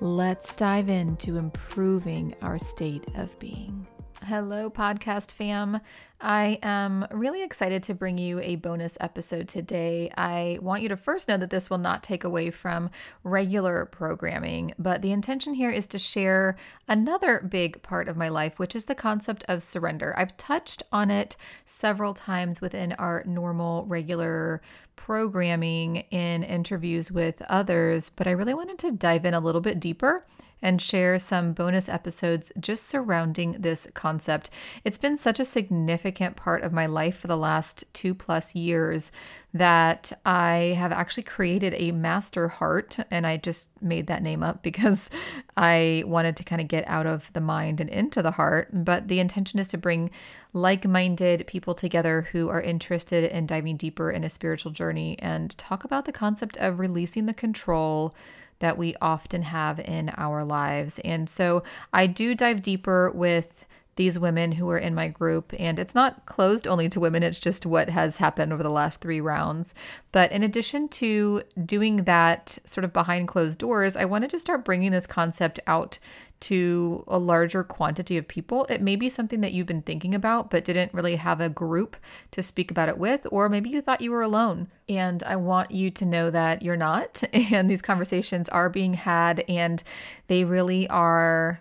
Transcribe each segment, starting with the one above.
Let's dive into improving our state of being. Hello, podcast fam. I am really excited to bring you a bonus episode today. I want you to first know that this will not take away from regular programming, but the intention here is to share another big part of my life, which is the concept of surrender. I've touched on it several times within our normal, regular programming in interviews with others, but I really wanted to dive in a little bit deeper and share some bonus episodes just surrounding this concept. It's been such a significant part of my life for the last two plus years that I have actually created a master heart, and I just made that name up because I wanted to kind of get out of the mind and into the heart. But the intention is to bring like minded people together who are interested in diving deeper in a spiritual journey and talk about the concept of releasing the control that we often have in our lives. And so I do dive deeper with these women who are in my group. And it's not closed only to women, it's just what has happened over the last three rounds. But in addition to doing that sort of behind closed doors, I wanted to start bringing this concept out to a larger quantity of people. It may be something that you've been thinking about, but didn't really have a group to speak about it with, or maybe you thought you were alone. And I want you to know that you're not. And these conversations are being had, and they really are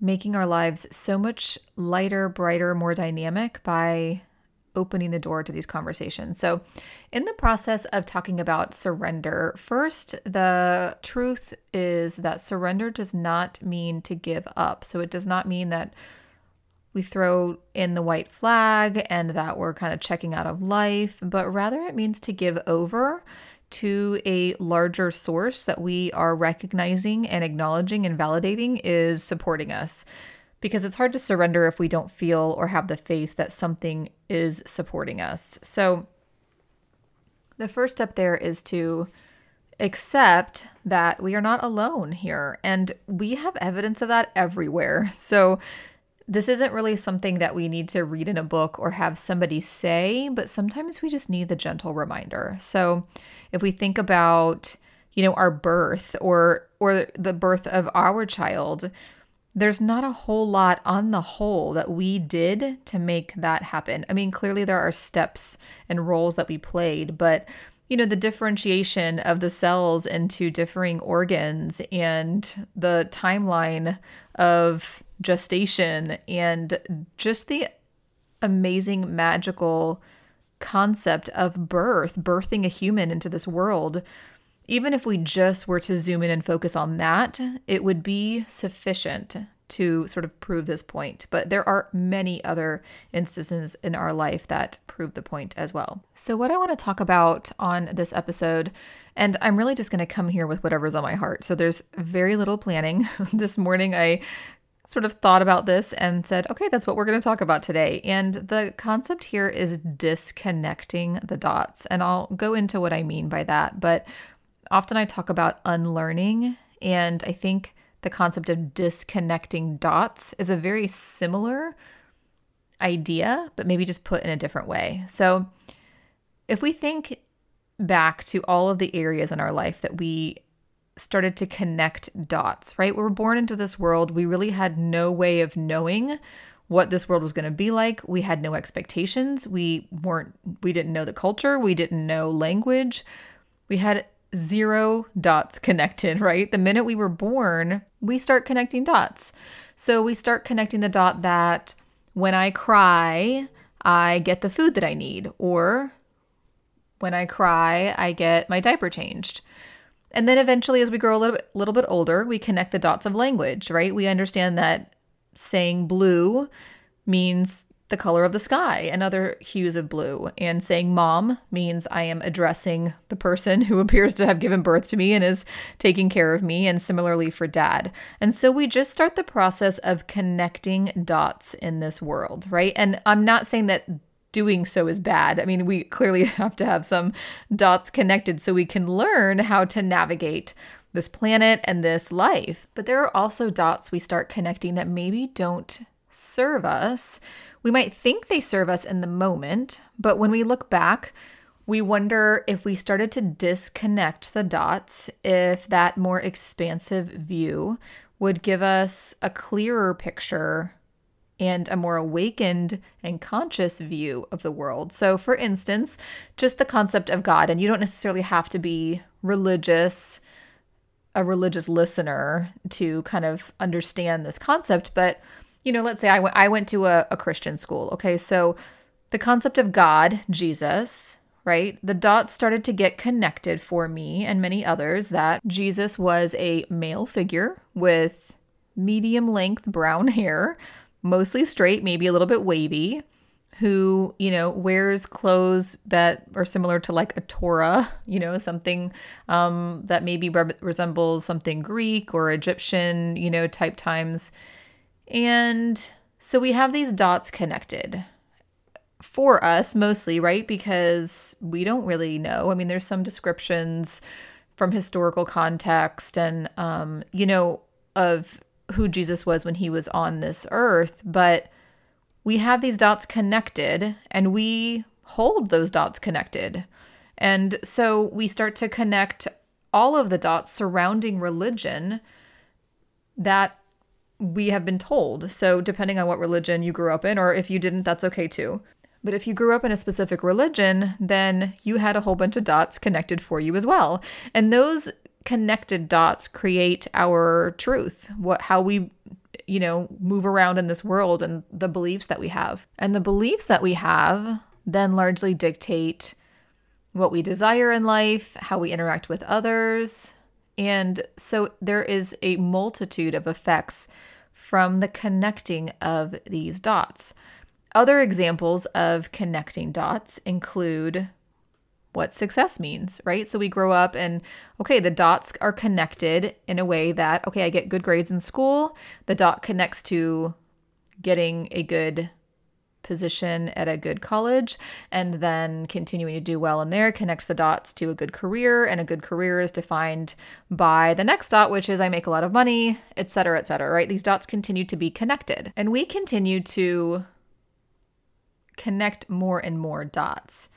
making our lives so much lighter, brighter, more dynamic by opening the door to these conversations. So, in the process of talking about surrender, first, the truth is that surrender does not mean to give up. So, it does not mean that we throw in the white flag and that we're kind of checking out of life, but rather it means to give over to a larger source that we are recognizing and acknowledging and validating is supporting us. Because it's hard to surrender if we don't feel or have the faith that something is supporting us. So, the first step there is to accept that we are not alone here. And we have evidence of that everywhere. So, this isn't really something that we need to read in a book or have somebody say, but sometimes we just need the gentle reminder. So if we think about, you know, our birth or or the birth of our child, there's not a whole lot on the whole that we did to make that happen. I mean, clearly there are steps and roles that we played, but you know, the differentiation of the cells into differing organs and the timeline of gestation and just the amazing magical concept of birth, birthing a human into this world. Even if we just were to zoom in and focus on that, it would be sufficient to sort of prove this point. But there are many other instances in our life that prove the point as well. So, what I want to talk about on this episode, and I'm really just going to come here with whatever's on my heart. So, there's very little planning. this morning, I sort of thought about this and said, okay, that's what we're going to talk about today. And the concept here is disconnecting the dots. And I'll go into what I mean by that. But often I talk about unlearning. And I think the concept of disconnecting dots is a very similar idea, but maybe just put in a different way. So if we think back to all of the areas in our life that we started to connect dots, right? We were born into this world. We really had no way of knowing what this world was going to be like. We had no expectations. We weren't we didn't know the culture, we didn't know language. We had zero dots connected, right? The minute we were born, we start connecting dots. So we start connecting the dot that when I cry, I get the food that I need or when I cry, I get my diaper changed and then eventually, as we grow a little bit, little bit older, we connect the dots of language, right? We understand that saying blue means the color of the sky and other hues of blue. And saying mom means I am addressing the person who appears to have given birth to me and is taking care of me, and similarly for dad. And so we just start the process of connecting dots in this world, right? And I'm not saying that doing so is bad. I mean, we clearly have to have some dots connected so we can learn how to navigate this planet and this life. But there are also dots we start connecting that maybe don't serve us we might think they serve us in the moment, but when we look back, we wonder if we started to disconnect the dots, if that more expansive view would give us a clearer picture and a more awakened and conscious view of the world. So, for instance, just the concept of God, and you don't necessarily have to be religious, a religious listener to kind of understand this concept, but you know, let's say I, w- I went to a, a Christian school. Okay. So the concept of God, Jesus, right? The dots started to get connected for me and many others that Jesus was a male figure with medium length brown hair, mostly straight, maybe a little bit wavy, who, you know, wears clothes that are similar to like a Torah, you know, something um, that maybe re- resembles something Greek or Egyptian, you know, type times and so we have these dots connected for us mostly, right? Because we don't really know. I mean, there's some descriptions from historical context and, um, you know, of who Jesus was when he was on this earth, but we have these dots connected and we hold those dots connected. And so we start to connect all of the dots surrounding religion that we have been told. So, depending on what religion you grew up in, or if you didn't, that's okay too. But if you grew up in a specific religion, then you had a whole bunch of dots connected for you as well. And those connected dots create our truth, what how we you know, move around in this world and the beliefs that we have. And the beliefs that we have then largely dictate what we desire in life, how we interact with others, and so there is a multitude of effects from the connecting of these dots. Other examples of connecting dots include what success means, right? So we grow up and okay, the dots are connected in a way that okay, I get good grades in school, the dot connects to getting a good position at a good college and then continuing to do well in there connects the dots to a good career. And a good career is defined by the next dot which is i make a lot of money etc etc right? These dots continue to be connected. And we continue to connect more and more dots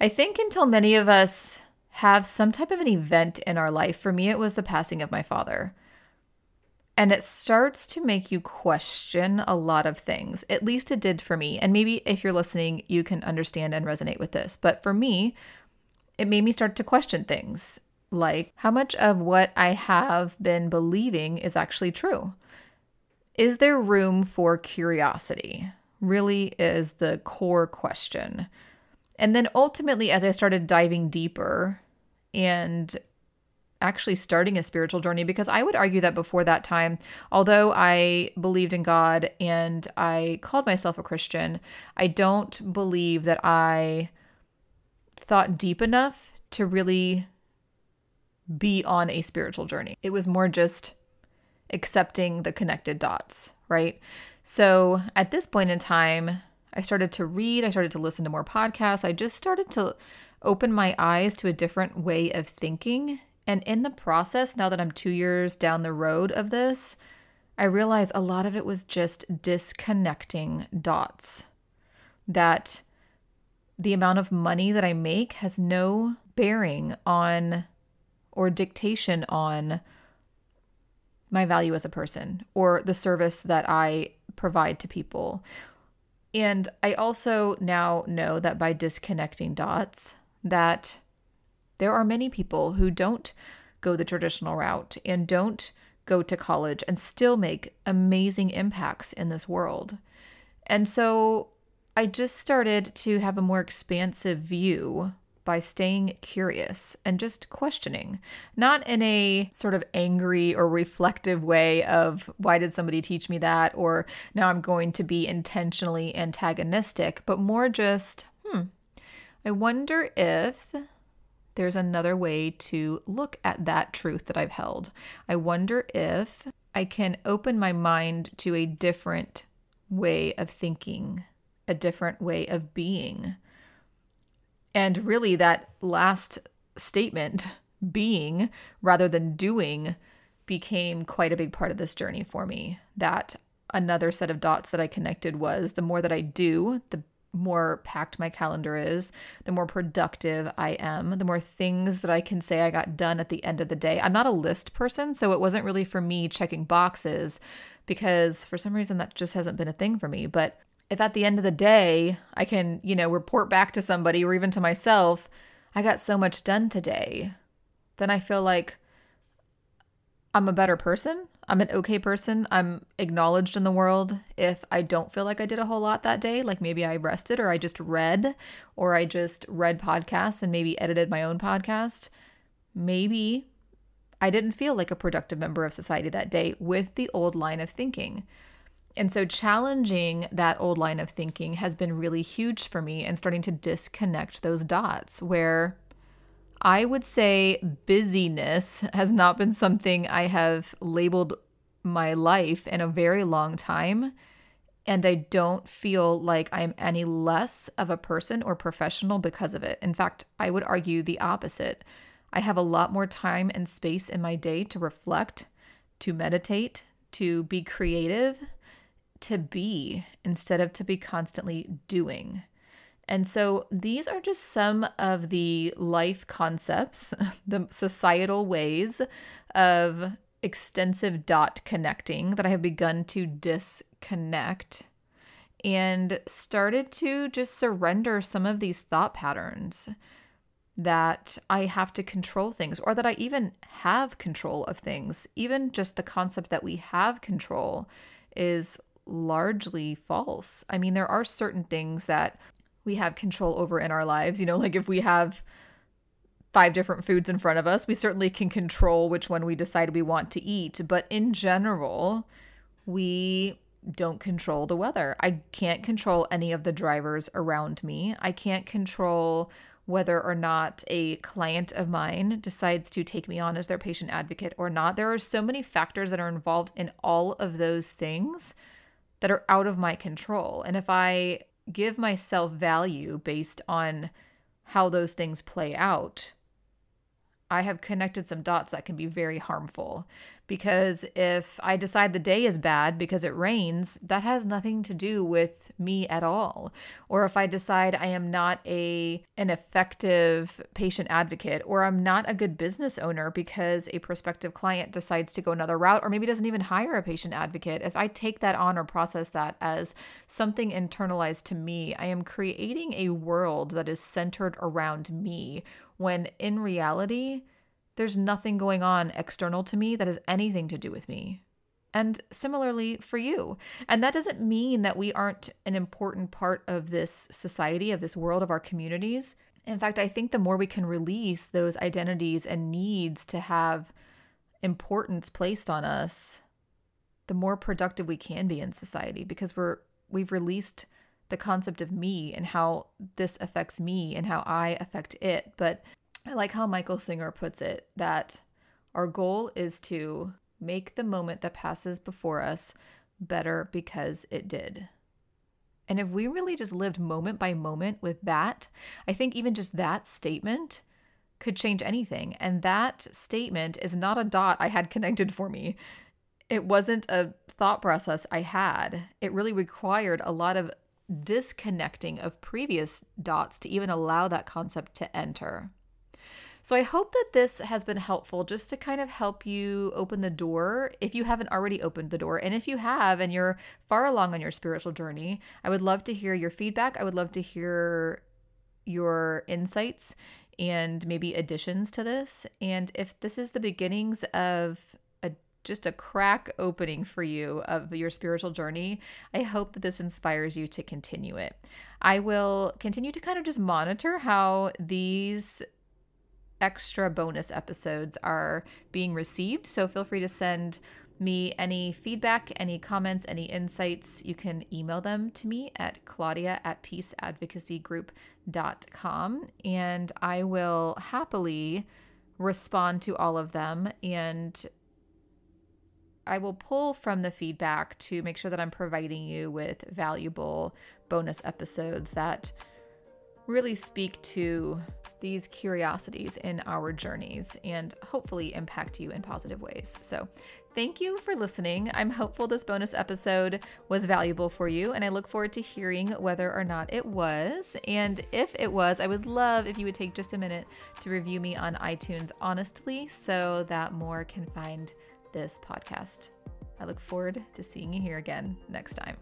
i think until many of us have some type of an event in our life for me it was the passing of my father and it starts to make you question a lot of things. At least it did for me. And maybe if you're listening, you can understand and resonate with this. But for me, it made me start to question things like how much of what I have been believing is actually true? Is there room for curiosity? Really is the core question. And then ultimately, as I started diving deeper and actually starting a spiritual journey because I would argue that before that time, although I believed in God and I called myself a Christian, I don't believe that I thought deep enough to really be on a spiritual journey. It was more just accepting the connected dots, right? So at this point in time, I started to read, I started to listen to more podcasts. I just started to open my eyes to a different way of thinking and in the process, now that I'm two years down the road of this, I realize a lot of it was just disconnecting dots. That the amount of money that I make has no bearing on or dictation on my value as a person or the service that I provide to people. And I also now know that by disconnecting dots, that there are many people who don't go the traditional route and don't go to college and still make amazing impacts in this world. And so I just started to have a more expansive view by staying curious and just questioning, not in a sort of angry or reflective way of why did somebody teach me that or now I'm going to be intentionally antagonistic, but more just, hmm, I wonder if there's another way to look at that truth that I've held. I wonder if I can open my mind to a different way of thinking, a different way of being. And really, that last statement, being rather than doing, became quite a big part of this journey for me. That another set of dots that I connected was the more that I do, the more packed my calendar is, the more productive I am, the more things that I can say I got done at the end of the day. I'm not a list person, so it wasn't really for me checking boxes because for some reason that just hasn't been a thing for me. But if at the end of the day I can, you know, report back to somebody or even to myself, I got so much done today, then I feel like I'm a better person. I'm an okay person. I'm acknowledged in the world if I don't feel like I did a whole lot that day. Like maybe I rested or I just read or I just read podcasts and maybe edited my own podcast. Maybe I didn't feel like a productive member of society that day with the old line of thinking. And so challenging that old line of thinking has been really huge for me and starting to disconnect those dots where I would say busyness has not been something I have labeled my life in a very long time. And I don't feel like I'm any less of a person or professional because of it. In fact, I would argue the opposite. I have a lot more time and space in my day to reflect, to meditate, to be creative, to be instead of to be constantly doing. And so these are just some of the life concepts, the societal ways of extensive dot connecting that I have begun to disconnect and started to just surrender some of these thought patterns that I have to control things or that I even have control of things. Even just the concept that we have control is largely false. I mean, there are certain things that we have control over in our lives. You know, like if we have five different foods in front of us, we certainly can control which one we decide we want to eat. But in general, we don't control the weather. I can't control any of the drivers around me. I can't control whether or not a client of mine decides to take me on as their patient advocate or not. There are so many factors that are involved in all of those things that are out of my control. And if I give myself value based on how those things play out, I have connected some dots that can be very harmful. Because if I decide the day is bad because it rains, that has nothing to do with me at all. Or if I decide I am not a an effective patient advocate or I'm not a good business owner because a prospective client decides to go another route or maybe doesn't even hire a patient advocate, if I take that on or process that as something internalized to me, I am creating a world that is centered around me when in reality, there's nothing going on external to me that has anything to do with me. And similarly for you. And that doesn't mean that we aren't an important part of this society, of this world, of our communities. In fact, I think the more we can release those identities and needs to have importance placed on us, the more productive we can be in society because we're we've released the concept of me and how this affects me and how I affect it. But I like how Michael Singer puts it that our goal is to make the moment that passes before us better because it did. And if we really just lived moment by moment with that, I think even just that statement could change anything. And that statement is not a dot I had connected for me. It wasn't a thought process I had. It really required a lot of disconnecting of previous dots to even allow that concept to enter. So I hope that this has been helpful just to kind of help you open the door if you haven't already opened the door. And if you have and you're far along on your spiritual journey, I would love to hear your feedback. I would love to hear your insights and maybe additions to this. And if this is the beginnings of just a crack opening for you of your spiritual journey. I hope that this inspires you to continue it. I will continue to kind of just monitor how these extra bonus episodes are being received. So feel free to send me any feedback, any comments, any insights. You can email them to me at claudia at peaceadvocacygroup.com and I will happily respond to all of them and I will pull from the feedback to make sure that I'm providing you with valuable bonus episodes that really speak to these curiosities in our journeys and hopefully impact you in positive ways. So, thank you for listening. I'm hopeful this bonus episode was valuable for you, and I look forward to hearing whether or not it was. And if it was, I would love if you would take just a minute to review me on iTunes honestly so that more can find this podcast. I look forward to seeing you here again next time.